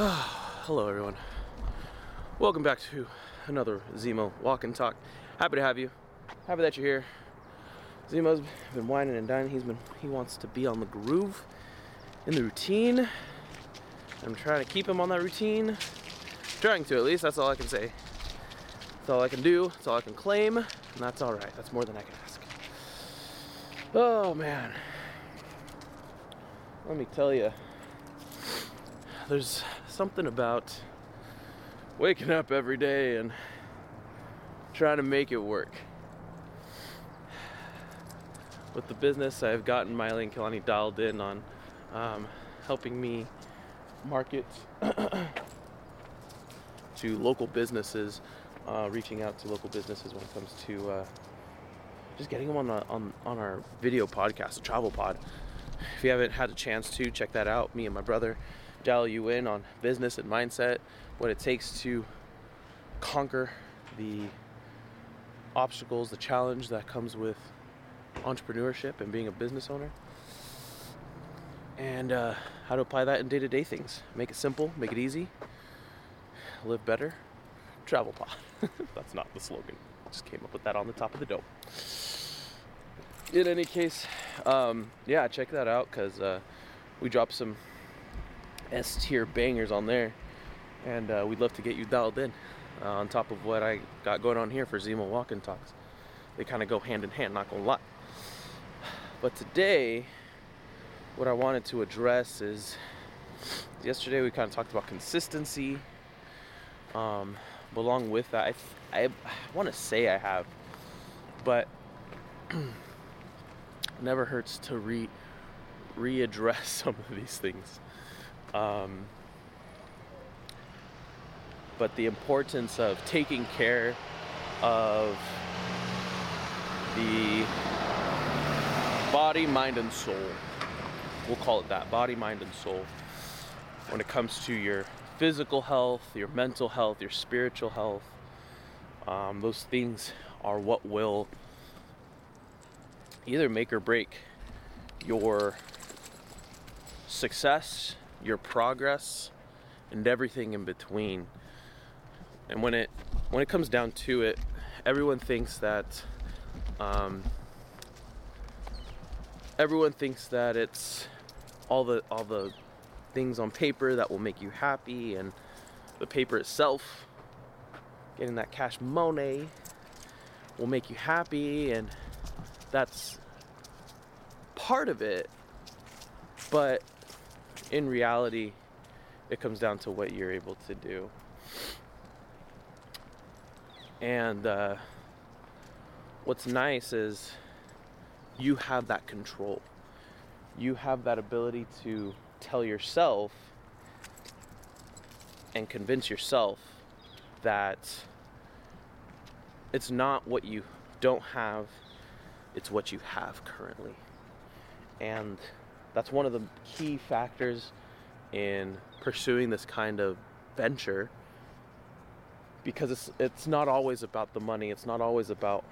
Hello, everyone. Welcome back to another Zemo Walk and Talk. Happy to have you. Happy that you're here. Zemo's been whining and dining. He's been he wants to be on the groove, in the routine. I'm trying to keep him on that routine. Trying to at least. That's all I can say. That's all I can do. That's all I can claim, and that's all right. That's more than I can ask. Oh man. Let me tell you. There's something about waking up every day and trying to make it work. With the business, I've gotten Miley and Kilani dialed in on um, helping me market to local businesses, uh, reaching out to local businesses when it comes to uh, just getting them on, on on our video podcast, the Travel Pod. If you haven't had a chance to check that out, me and my brother dial you in on business and mindset, what it takes to conquer the obstacles, the challenge that comes with entrepreneurship and being a business owner, and uh, how to apply that in day to day things. Make it simple, make it easy, live better, travel pod. That's not the slogan. Just came up with that on the top of the dome. In any case, um, yeah, check that out because uh, we dropped some S tier bangers on there, and uh, we'd love to get you dialed in uh, on top of what I got going on here for Zemo Walk-in Talks. They kind of go hand in hand, not gonna lie. But today, what I wanted to address is yesterday we kind of talked about consistency. Um, but along with that, I, I, I want to say I have, but never hurts to re readdress some of these things. Um, but the importance of taking care of the body, mind, and soul. We'll call it that body, mind, and soul. When it comes to your physical health, your mental health, your spiritual health, um, those things are what will either make or break your success, your progress, and everything in between. And when it when it comes down to it, everyone thinks that um, everyone thinks that it's all the all the things on paper that will make you happy and the paper itself getting that cash money will make you happy and that's part of it but in reality it comes down to what you're able to do and uh, what's nice is you have that control you have that ability to tell yourself and convince yourself that it's not what you don't have, it's what you have currently. And that's one of the key factors in pursuing this kind of venture because it's it's not always about the money, it's not always about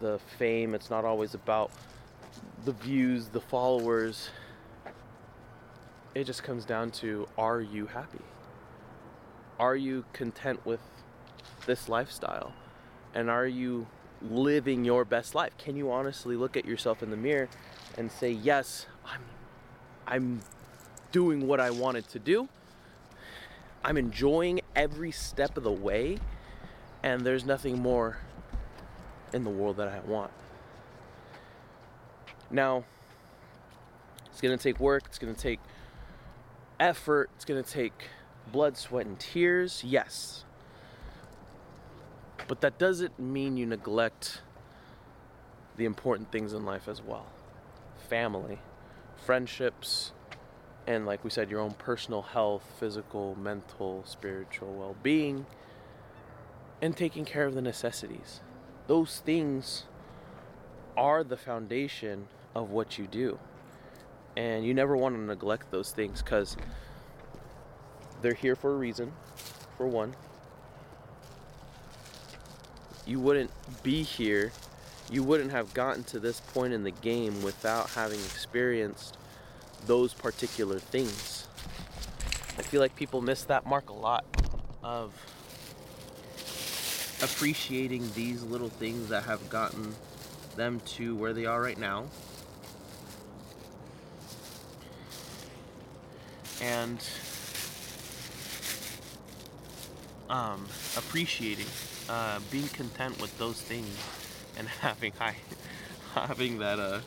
the fame, it's not always about the views, the followers. It just comes down to are you happy? Are you content with this lifestyle? And are you living your best life? Can you honestly look at yourself in the mirror and say, "Yes, I'm I'm doing what I wanted to do. I'm enjoying every step of the way, and there's nothing more in the world that I want." Now, it's to take work, it's to take effort, it's to take blood, sweat, and tears, yes. But that doesn't mean you neglect the important things in life as well family, friendships, and like we said, your own personal health, physical, mental, spiritual well being, and taking care of the necessities. Those things are the foundation of what you do. And you never want to neglect those things because they're here for a reason, for one. You wouldn't be here, you wouldn't have gotten to this point in the game without having experienced those particular things. I feel like people miss that mark a lot of appreciating these little things that have gotten them to where they are right now. And um, appreciating, uh, being content with those things, and having high, having that uh,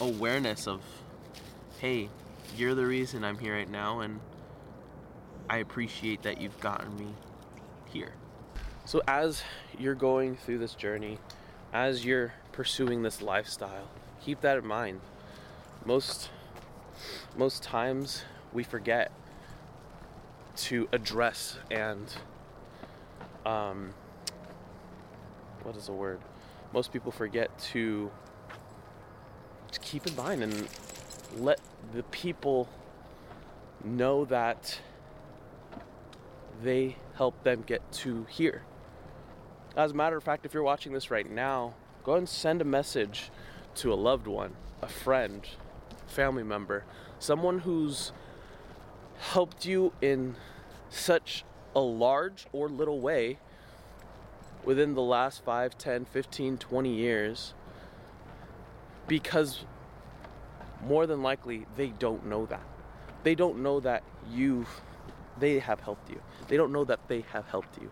awareness of, hey, you're the reason I'm here right now, and I appreciate that you've gotten me here. So, as you're going through this journey, as you're pursuing this lifestyle, keep that in mind. Most most times we forget to address and um, what is the word? Most people forget to, to keep in mind and let the people know that they help them get to here. As a matter of fact, if you're watching this right now, go ahead and send a message to a loved one, a friend, family member, someone who's helped you in such a large or little way within the last 5, 10, 15, 20 years because more than likely they don't know that. They don't know that you've they have helped you. They don't know that they have helped you.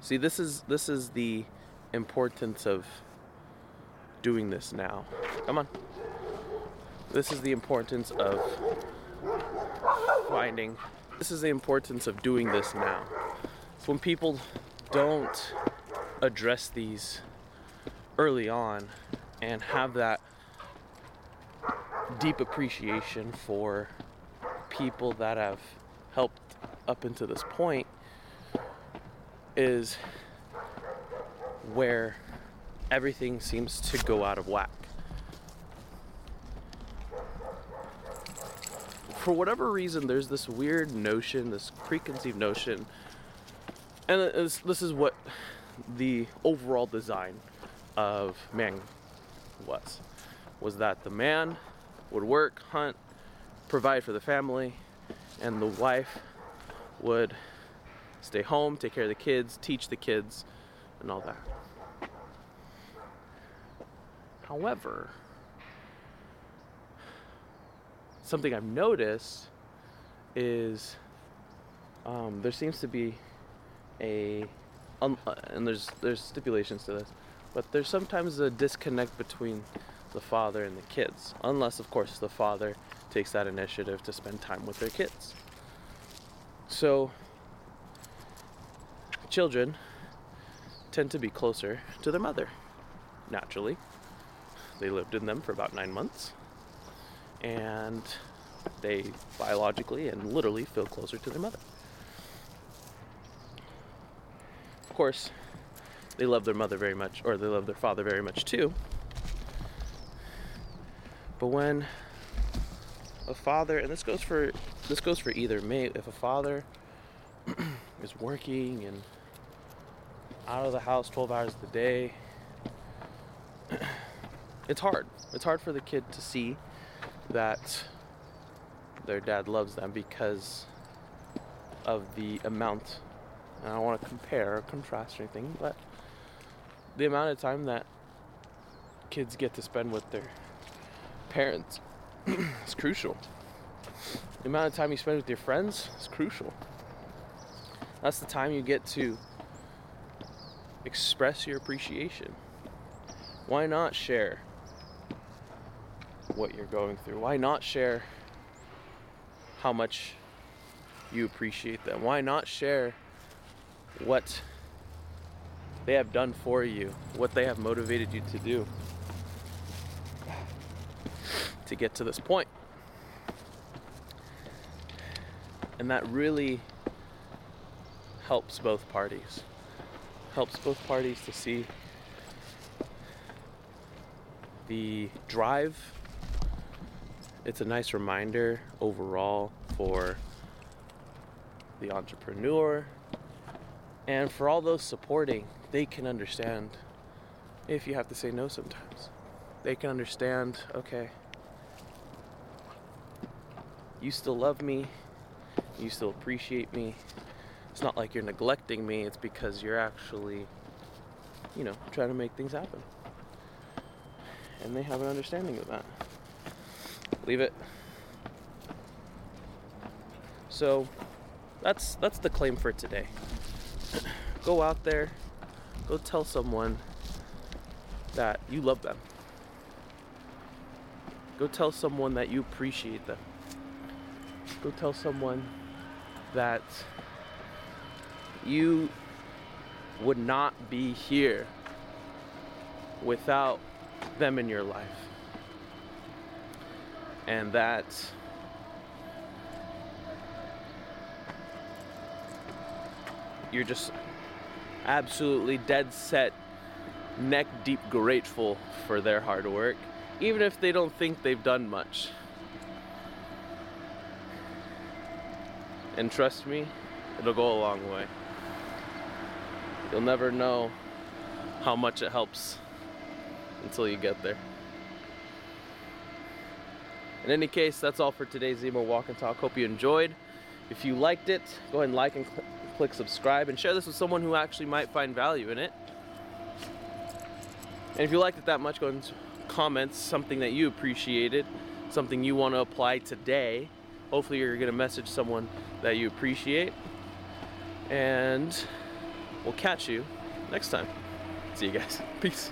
See, this is this is the importance of doing this now. Come on. This is the importance of finding. This is the importance of doing this now. When people don't address these early on and have that deep appreciation for people that have helped up into this point is where everything seems to go out of whack. For whatever reason, there's this weird notion, this preconceived notion, and this is what the overall design of man was was that the man would work, hunt, provide for the family, and the wife would stay home, take care of the kids, teach the kids, and all that. However, something I've noticed is um, there seems to be a um, and there's there's stipulations to this, but there's sometimes a disconnect between the father and the kids, unless of course the father takes that initiative to spend time with their kids. So children tend to be closer to their mother naturally they lived in them for about nine months, and they biologically and literally feel closer to their mother. Of course, they love their mother very much, or they love their father very much too. But when a father, and this goes for this goes for either mate, if a father is working and out of the house 12 hours a day it's hard. It's hard for the kid to see that their dad loves them because of the amount. And I don't want to compare or contrast or anything, but the amount of time that kids get to spend with their parents is crucial. The amount of time you spend with your friends is crucial. That's the time you get to express your appreciation. Why not share what you're going through. Why not share how much you appreciate them? Why not share what they have done for you, what they have motivated you to do to get to this point? And that really helps both parties. Helps both parties to see the drive it's a nice reminder overall for the entrepreneur and for all those supporting. They can understand if you have to say no sometimes. They can understand, okay, you still love me, you still appreciate me. It's not like you're neglecting me, it's because you're actually, you know, trying to make things happen. And they have an understanding of that. Leave it. So that's that's the claim for today. go out there, go tell someone that you love them. Go tell someone that you appreciate them. Go tell someone that you would not be here without them in your life. And that you're just absolutely dead set, neck deep grateful for their hard work, even if they don't think they've done much. And trust me, it'll go a long way. You'll never know how much it helps until you get there. In any case, that's all for today's Zemo Walk and Talk. Hope you enjoyed. If you liked it, go ahead and like and cl- click subscribe and share this with someone who actually might find value in it. And if you liked it that much, go and comment something that you appreciated, something you want to apply today. Hopefully, you're going to message someone that you appreciate. And we'll catch you next time. See you guys. Peace.